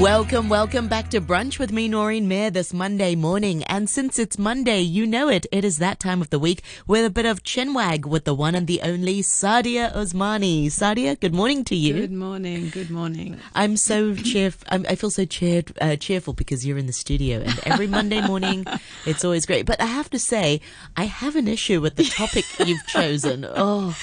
Welcome, welcome back to brunch with me, Noreen Mayer, this Monday morning. And since it's Monday, you know it. It is that time of the week with a bit of chinwag with the one and the only Saadia Usmani. Saadia, good morning to you. Good morning. Good morning. I'm so cheerful. I feel so cheered, uh, cheerful because you're in the studio, and every Monday morning, it's always great. But I have to say, I have an issue with the topic you've chosen. Oh.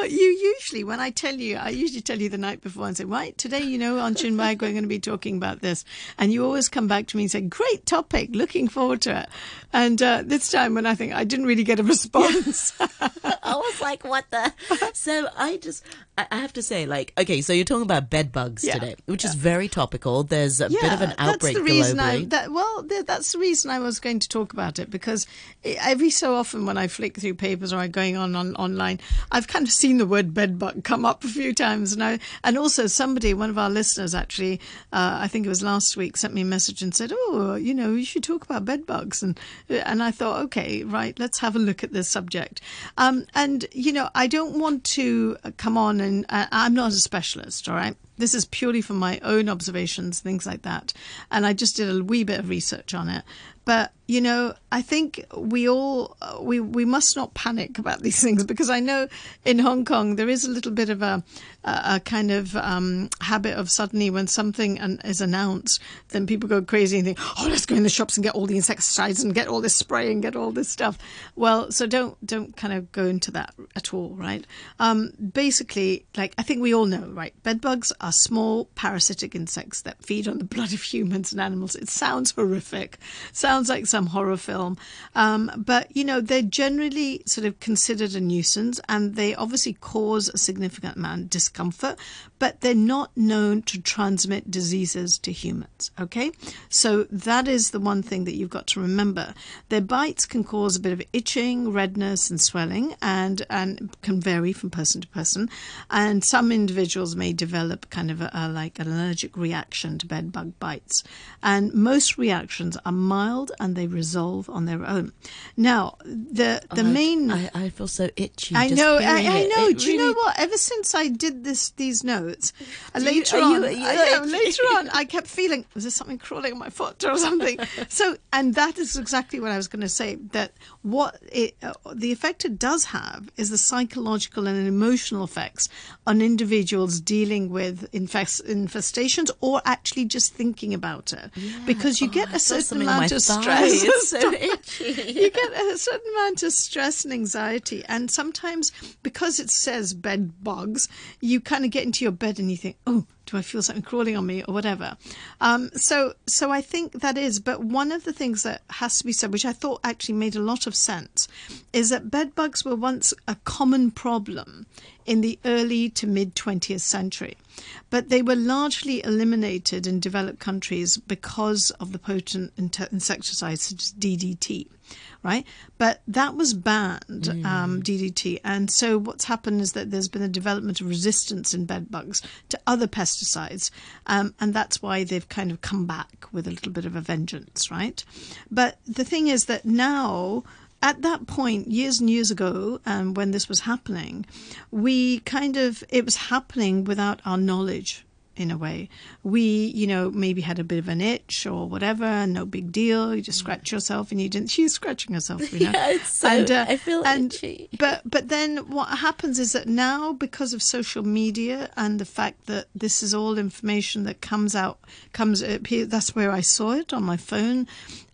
Well, you usually, when I tell you, I usually tell you the night before and say, right, today, you know, on Chinwag, we're going to be talking about this. And you always come back to me and say, great topic, looking forward to it. And uh, this time when I think I didn't really get a response. I was like, what the? So I just, I have to say, like, okay, so you're talking about bed bugs Yeah. today, which is very topical. There's a yeah, bit of an outbreak that's the reason globally. I, that, well, th- that's the reason I was going to talk about it because every so often when I flick through papers or I'm going on, on online, I've kind of seen the word bed bug come up a few times. And, I, and also somebody, one of our listeners actually, uh, I think it was last week, sent me a message and said, oh, you know, you should talk about bed bugs. And, and I thought, okay, right, let's have a look at this subject. Um, and, you know, I don't want to come on and uh, I'm not a specialist, all right? This is purely from my own observations, things like that. And I just did a wee bit of research on it. But you know, I think we all uh, we we must not panic about these things because I know in Hong Kong there is a little bit of a a, kind of um, habit of suddenly when something an, is announced, then people go crazy and think, oh, let's go in the shops and get all the insecticides and get all this spray and get all this stuff. Well, so don't don't kind of go into that at all, right? Um, basically, like I think we all know, right? Bed bugs are small parasitic insects that feed on the blood of humans and animals. It sounds horrific, sounds like some horror film, um, but you know they're generally sort of considered a nuisance, and they obviously cause a significant amount of discomfort, discomfort but they're not known to transmit diseases to humans. Okay, so that is the one thing that you've got to remember. Their bites can cause a bit of itching, redness, and swelling, and and can vary from person to person. And some individuals may develop kind of a, a like an allergic reaction to bed bug bites. And most reactions are mild and they resolve on their own. Now, the the I- main I, I feel so itchy. I know, I, I know. It Do you know what? Ever since I did this, these notes, Do you- later on, you- you I itchy? later on, I kept feeling was there something crawling on my foot or something. so, and that is exactly what I was going to say. That what it, uh, the effect it does have is the psychological and emotional effects on individuals dealing with infest, infestations or actually just thinking about it, because you Oh, get I a certain amount of stress. So you get a certain amount of stress and anxiety and sometimes because it says bed bugs you kind of get into your bed and you think oh do I feel something crawling on me or whatever? Um, so, so I think that is. But one of the things that has to be said, which I thought actually made a lot of sense, is that bed bugs were once a common problem in the early to mid 20th century, but they were largely eliminated in developed countries because of the potent insecticides such as DDT right? But that was banned, um, DDT. And so what's happened is that there's been a development of resistance in bed bugs to other pesticides. Um, and that's why they've kind of come back with a little bit of a vengeance, right? But the thing is that now, at that point, years and years ago, um, when this was happening, we kind of, it was happening without our knowledge in a way. We, you know, maybe had a bit of an itch or whatever, no big deal. You just mm. scratch yourself and you didn't. She's scratching herself, you know. Yeah, it's so- uh, I feel and, itchy. But but then what happens is that now because of social media and the fact that this is all information that comes out comes up here. That's where I saw it on my phone.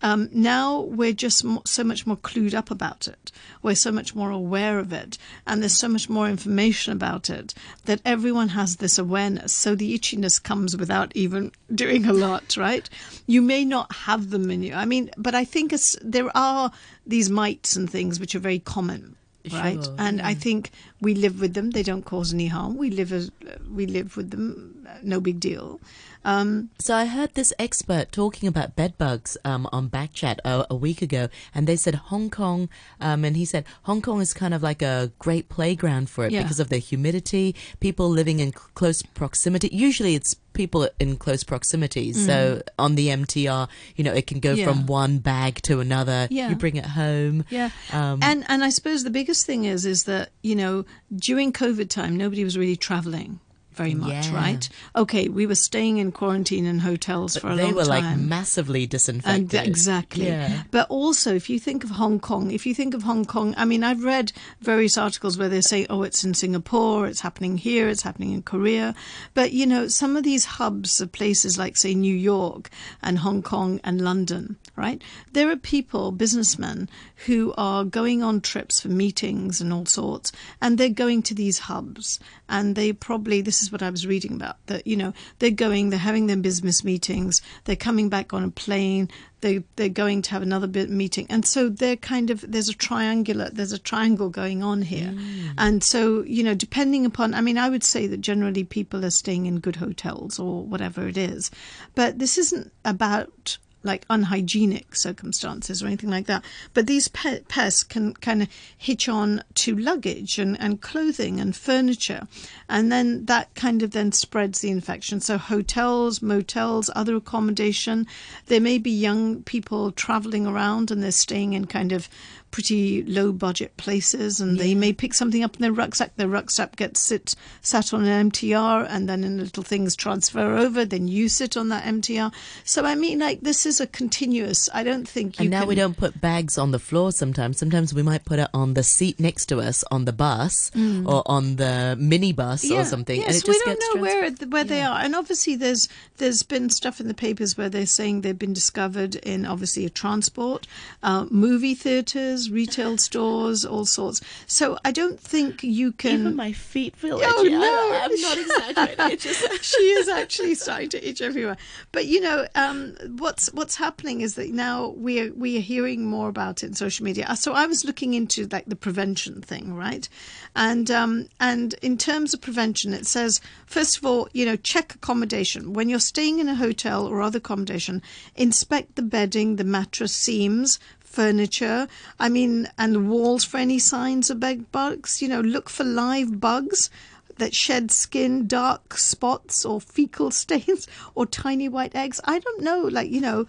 Um, now we're just so much more clued up about it. We're so much more aware of it, and there's so much more information about it that everyone has this awareness. So the itchiness comes without even doing a lot, right? You may not have them in you. I mean, but I think there are these mites and things which are very common. Right, Sure, and I think we live with them. They don't cause any harm. We live as we live with them. uh, No big deal. Um, So I heard this expert talking about bed bugs um, on Backchat a, a week ago, and they said Hong Kong, um, and he said Hong Kong is kind of like a great playground for it Yeah. because of the humidity, people living in close proximity. Usually, it's people in close proximity. So on the MTR, you know, it can go Mm. Yeah. from one bag to another. Yeah. You bring it home. Yeah, Um, and and I suppose the biggest thing is is that you know during COVID time nobody was really traveling. Very much, Yeah. right? Okay, we were staying in quarantine in hotels for a long time. they were like massively And disinfected. exactly. Yeah. But also, if you think of Hong Kong, if you think of Hong Kong, I mean, I've read various articles where they say, oh, it's in Singapore, it's happening here, it's happening in Korea. But, you know, some of these hubs of places like, say, New York and Hong Kong and London, right? There are people, businessmen, who are going on trips for meetings and all sorts, and they're going to these hubs. And they probably, this is what I was reading about, that, you know, they're going, they're having their business meetings, they're coming back on a plane, they they're going to have another bit meeting. And so they're kind of there's a triangular there's a triangle going on here. Mm. And so you know depending upon i mean i would say that generally people are staying in good hotels or whatever it is. But this isn't about like unhygienic circumstances or anything like that. But these pe- pests can kind of hitch on to luggage and, and clothing and furniture. And then that kind of then spreads the infection. So hotels, motels, other accommodation, there may be young people traveling around and they're staying in kind of pretty low budget places and they may pick something up in their rucksack. Their rucksack gets sit, sat on an MTR and then in little things transfer over. Then you sit on that MTR. So I mean, like this is a continuous. I don't think you. And now can, we don't put bags on the floor sometimes. Sometimes we might put it on the seat next to us on the bus or on the minibus or something. Yes, and it we don't gets know trans- where where they are, and obviously there's there's been stuff in the papers where they're saying they've been discovered in obviously a transport, uh, movie theaters, retail stores, all sorts. So I don't think you can. Even my feet feel Oh, itchy. I- no. I'm not exaggerating. Just she is actually starting to itch everywhere. But you know, um, what's what's happening is that now we are we are hearing more about it in social media. So I was looking into like the prevention thing, right? And um, and in terms of prevention, it says first of all, you know, check accommodation when you're staying in a hotel or other accommodation. Inspect the bedding, the mattress seams, furniture. I mean, and the walls for any signs of bed bugs. You know, look for live bugs that shed skin, dark spots, or fecal stains, or tiny white eggs. I don't know. Like, you know,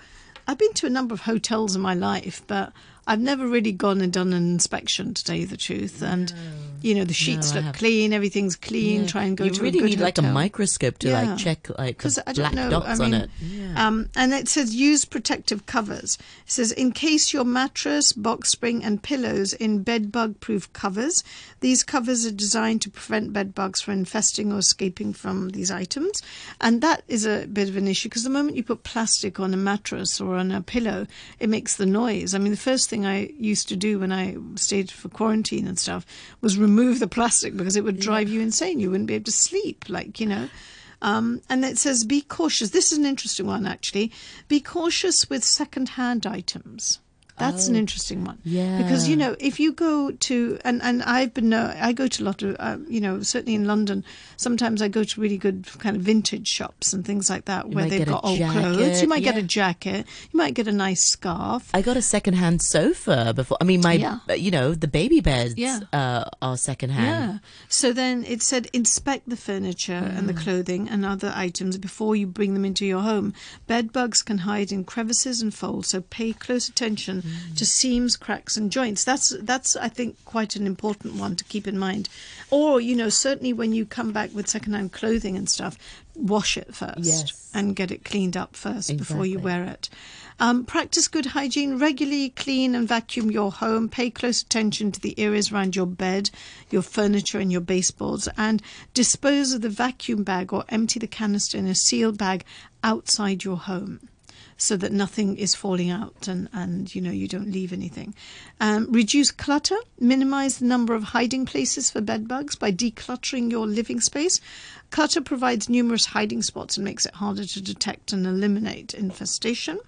I've been to a number of hotels in my life, but I've never really gone and done an inspection, to tell you the truth. And, you know, the sheets I look clean, everything's clean. Yeah. Try and go you to really a good need like a microscope to Yeah. like check like the Because I don't black know. dots I mean, on it. Yeah. um, and it says use protective covers. It says encase your mattress, box spring, and pillows in bed bug proof covers. These covers are designed to prevent bed bugs from infesting or escaping from these items. And that is a bit of an issue because the moment you put plastic on a mattress or on a pillow, it makes the noise. I mean, the first thing I used to do when I stayed for quarantine and stuff was remove the plastic because it would drive you insane. You wouldn't be able to sleep, like, you know. Um, and it says, be cautious. This is an interesting one, actually. Be cautious with second-hand items. That's an interesting one. Yeah. Because, you know, if you go to, and, and I've been, uh, I go to a lot of, uh, you know, certainly in London, sometimes I go to really good kind of vintage shops and things like that where they've got old jacket, clothes. You might get a jacket. You might get a nice scarf. I got a secondhand sofa before. I mean, my, Yeah. uh, you know, the baby beds Yeah. uh, are secondhand. Yeah. So then it said inspect the furniture and the clothing and other items before you bring them into your home. Bed bugs can hide in crevices and folds, so pay close attention to seams, cracks, and joints. That's that's I think quite an important one to keep in mind. Or you know certainly when you come back with secondhand clothing and stuff, wash it first Yes. and get it cleaned up first before you wear it. Um, practice good hygiene. Regularly clean and vacuum your home. Pay close attention to the areas around your bed, your furniture, and your baseboards. And dispose of the vacuum bag or empty the canister in a sealed bag outside your home. So that nothing is falling out and, and you know you don't leave anything. Um, reduce clutter. Minimize the number of hiding places for bed bugs by decluttering your living space. Clutter provides numerous hiding spots and makes it harder to detect and eliminate infestation.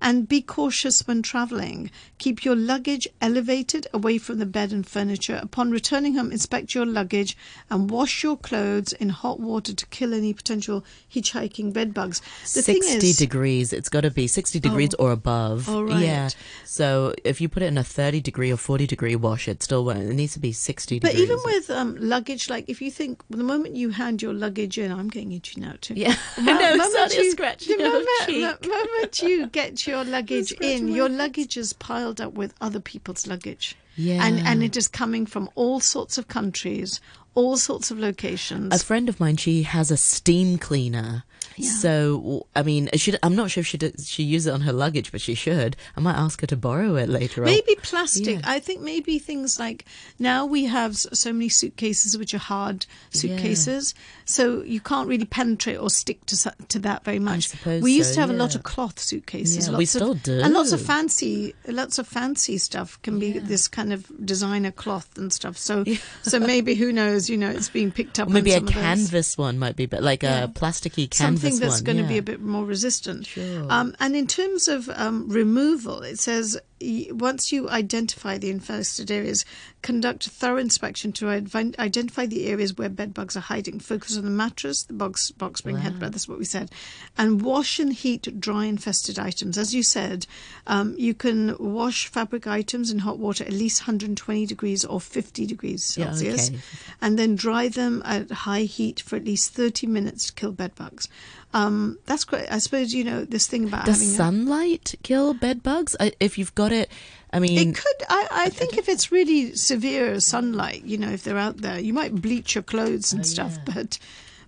And be cautious when traveling. Keep your luggage elevated away from the bed and furniture. Upon returning home, inspect your luggage and wash your clothes in hot water to kill any potential hitchhiking bed bugs. The 60 thing is, degrees. It's got to be 60 degrees or above. Oh, right. Yeah. So if you put it in a 30 degree or 40 degree wash, it still won't. It needs to be 60 But degrees. But even with um, luggage, like if you think the moment you hand your luggage in, I'm getting itchy now too. Yeah. I know, moment you- scratching the moment, cheek. the moment you get your luggage in, your luggage is piled up with other people's luggage. Yeah. And and it is coming from all sorts of countries, all sorts of locations. A friend of mine, she has a steam cleaner. Yeah. So, I mean, uh, she, I'm not sure if she does, she uses it on her luggage, but she should. I might ask her to borrow it later on. Maybe plastic. Yeah. I think maybe things like now we have so many suitcases which are hard suitcases, so you can't really penetrate or stick to to that very much. suppose we used so, to have a lot of cloth suitcases. Yeah, lots we of, still do. and lots of fancy, lots of fancy stuff can be this kind of designer cloth and stuff. So, so maybe who knows? You know, it's being picked up. Or maybe on a some of canvas one might be, but like Yeah. a plasticky canvas something that's one. going to be a bit more resistant. Sure. Um, and in terms of um, removal, it says once you identify the infested areas, conduct a thorough inspection to identify the areas where bed bugs are hiding. Focus on the mattress, the box, box spring headbed, that's what we said. And wash and heat dry infested items. As you said, um, you can wash fabric items in hot water at least 120 degrees or 50 degrees Yeah, Celsius okay. and then dry them at high heat for at least 30 minutes to kill bed bugs. Um, that's great. I suppose, you know, this thing about Does having a- sunlight kill bed bugs? I, if you've got it, I mean, It could. I, I think if it's really severe sunlight, you know, if they're out there, you might bleach your clothes and stuff. But,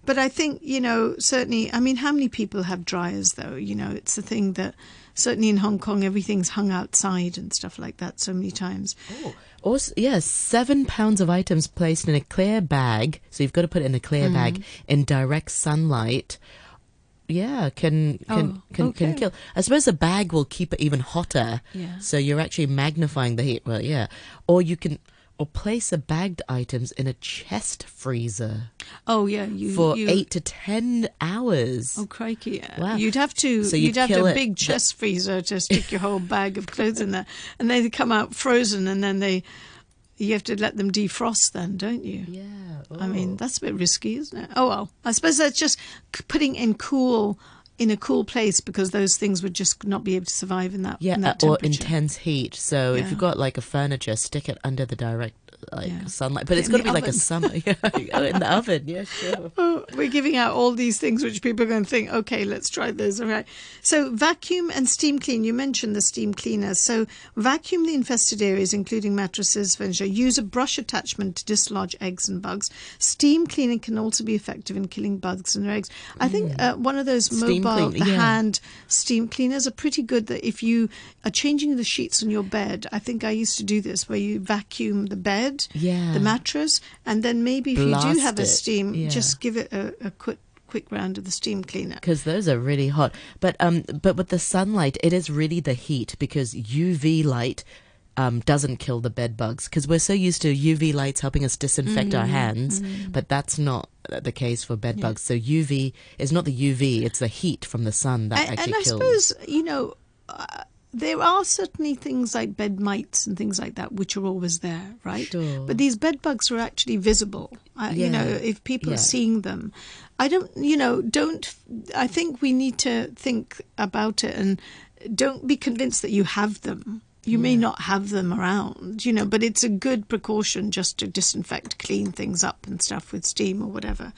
but I think you know, certainly. I mean, how many people have dryers though? You know, it's the thing that certainly in Hong Kong, everything's hung outside and stuff like that so many times. Also, yeah, seven pounds of items placed in a clear bag. So you've got to put it in a clear bag Mm-hmm. in direct sunlight. Yeah, can can Oh, can, can kill. I suppose a bag will keep it even hotter. Yeah. So you're actually magnifying the heat. Well, yeah. Or you can or place the bagged items in a chest freezer Oh yeah, you for you, eight to ten hours. Oh crikey! Yeah. Wow. You'd have to. So you'd you'd have kill a big chest freezer to stick your whole bag of clothes in there, and then they come out frozen, and then they. You have to let them defrost, then, don't you? Yeah. I mean, oh. that's a bit risky, isn't it? Oh well, I suppose that's just putting in cool, in a cool place because those things would just not be able to survive in that. Yeah, in that or intense heat. So if you've got like a furniture, stick it under the direct like Yeah. sunlight. But it's In got to the be like a summer. Yeah, oh, in the oven. Yeah, sure. Oh, we're giving out all these things which people are going to think, okay, let's try those. All right. So, vacuum and steam clean. You mentioned the steam cleaner. So, vacuum the infested areas, including mattresses, furniture. Use a brush attachment to dislodge eggs and bugs. Steam cleaning can also be effective in killing bugs and their eggs. I think uh, one of those Mm. Steam mobile, clean- the yeah. hand steam cleaners are pretty good. That if you are changing the sheets on your bed, I think I used to do this where you vacuum the bed, Yeah. the mattress, and then maybe if you do Blast have a steam, Yeah. just give it a, a quick quick round of the steam cleaner. because those are really hot. But um, but with the sunlight, it is really the heat because UV light. Um, doesn't kill the bed bugs because we're so used to UV lights helping us disinfect Mm-hmm. our hands, but that's not the case for bed bugs. So UV is not the UV; it's the heat from the sun that And, actually and I kills. suppose you know uh, there are certainly things like bed mites and things like that which are always there, right? Sure. But these bed bugs are actually visible. Uh, You know, if people Yeah. are seeing them, I don't. You know, don't. I think we need to think about it and don't be convinced that you have them. You may not have them around, you know, but it's a good precaution just to disinfect, clean things up and stuff with steam or whatever.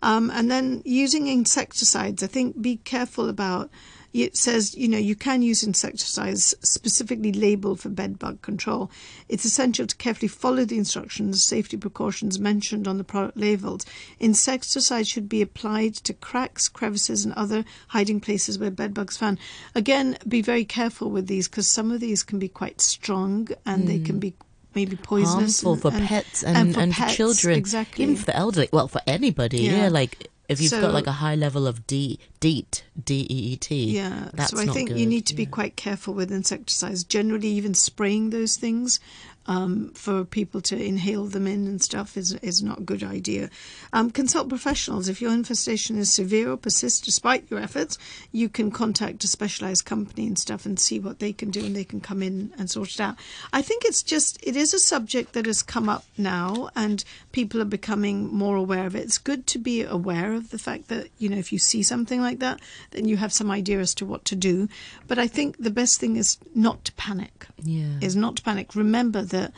Um, and then using insecticides, I think be careful about. It says, you know, you can use insecticides specifically labeled for bed bug control. It's essential to carefully follow the instructions, safety precautions mentioned on the product labels. Insecticide should be applied to cracks, crevices, and other hiding places where bed bugs found. Again, be very careful with these because some of these can be quite strong and they can hmm. be maybe poisonous harmful and- for and- pets and, for and pets, children, Exactly. even for the elderly. Well, for anybody, yeah. Yeah. like if you've So- got like a high level of D, DEET, D E E T. Yeah, that's so I think you need to be yeah. quite careful with insecticides. Generally, even spraying those things um, for people to inhale them in and stuff is is not a good idea. Um, consult professionals if your infestation is severe or persists despite your efforts. You can contact a specialized company and stuff and see what they can do, and they can come in and sort it out. I think it's just it is a subject that has come up now, and people are becoming more aware of it. It's good to be aware of the fact that you know if you see something like that, then you have some idea as to what to do. But I think the best thing is not to panic Yeah. is not to panic. Remember that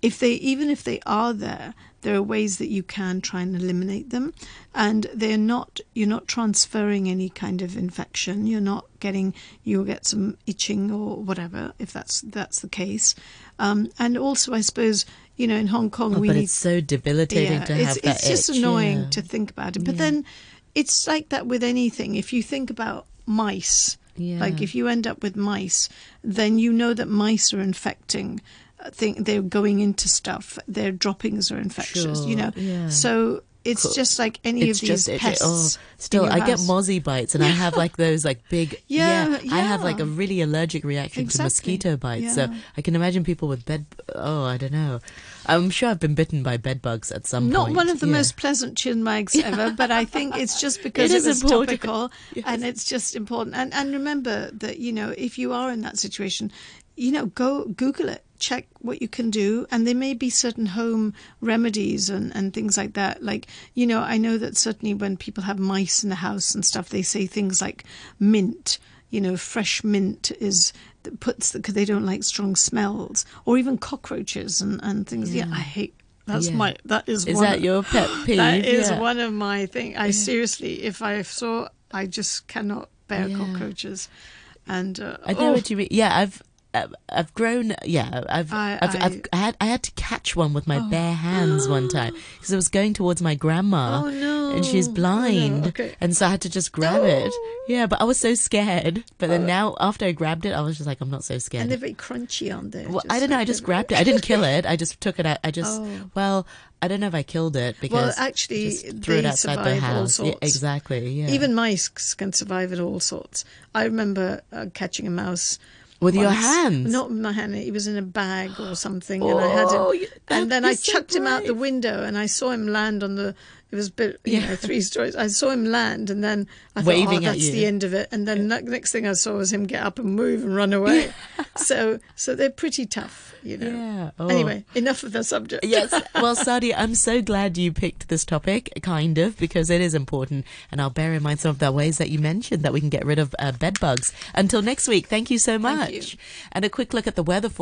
if they, even if they are there, there are ways that you can try and eliminate them, and they're not. You're not transferring any kind of infection. You're not getting. You'll get some itching or whatever if that's that's the case. Um, and also, I suppose you know, in Hong Kong, Oh, we but need it's so debilitating to it's, have that it's just itch, annoying yeah. to think about it. But then it's like that with anything. If you think about mice, like if you end up with mice, then you know that mice are infecting. I think they're going into stuff. Their droppings are infectious. You know, yeah. so it's Cool. just like any it's of these just oh, pests. Oh, still, I get mozzie bites, and I have like those like big. Yeah, I have like a really allergic reaction Exactly, to mosquito bites. So. I can imagine people with bed. Oh, I don't know. I'm sure I've been bitten by bed bugs at some point. Not point. one of the yeah. most pleasant chinwags ever, but I think it's just because It it, is was important. topical Yes. and it's just important. And and remember that you know if you are in that situation, you know go Google it, check what you can do, and there may be certain home remedies and and things like that. Like you know I know that certainly when people have mice in the house and stuff, they say things like mint. You know, fresh mint is that puts because they don't like strong smells, or even cockroaches and and things. Yeah, Yeah. I hate. That's Yeah. my that is Is one that of- your pet peeve? that is Yeah. one of my thing. I seriously, if I saw, I just cannot bear cockroaches. And uh, I know oh, what you mean. Yeah, I've. I've- grown, yeah. I've, I- I've, I've, I- I had, I had to catch one with my bare hands one time because it was going towards my grandma, Oh, no. and she's Oh, no. blind, Okay. and so I had to just grab it. Oh. Yeah, but I was so scared. But then now, after I grabbed it, I was just like, I'm not so scared. and they're very crunchy on there. Well, I don't know. like I just grabbed it. I didn't kill it. I just took it out. I just, Oh. well, I don't know if I killed it because Well, actually, threw it outside the house. Yeah, sorts. exactly. Yeah. Even mice can survive at all sorts. I remember uh, catching a mouse. With your once. hands. Not with my hand. He was in a bag or something, and I had Oh, him. And then I so chucked him out the window, and I saw him land on the. It was a bit, you Yeah. know, three stories. I saw him land, and then I thought, oh, that's the end of it. And then the next thing I saw was him get up and move and run away. so, so they're pretty tough, you know. Yeah. Oh. Anyway, enough of the subject. Yes. Well, Sadi, I'm so glad you picked this topic, kind of, because it is important. And I'll bear in mind some of the ways that you mentioned that we can get rid of uh, bed bugs. Until next week, thank you so much. You. And a quick look at the weather forecast.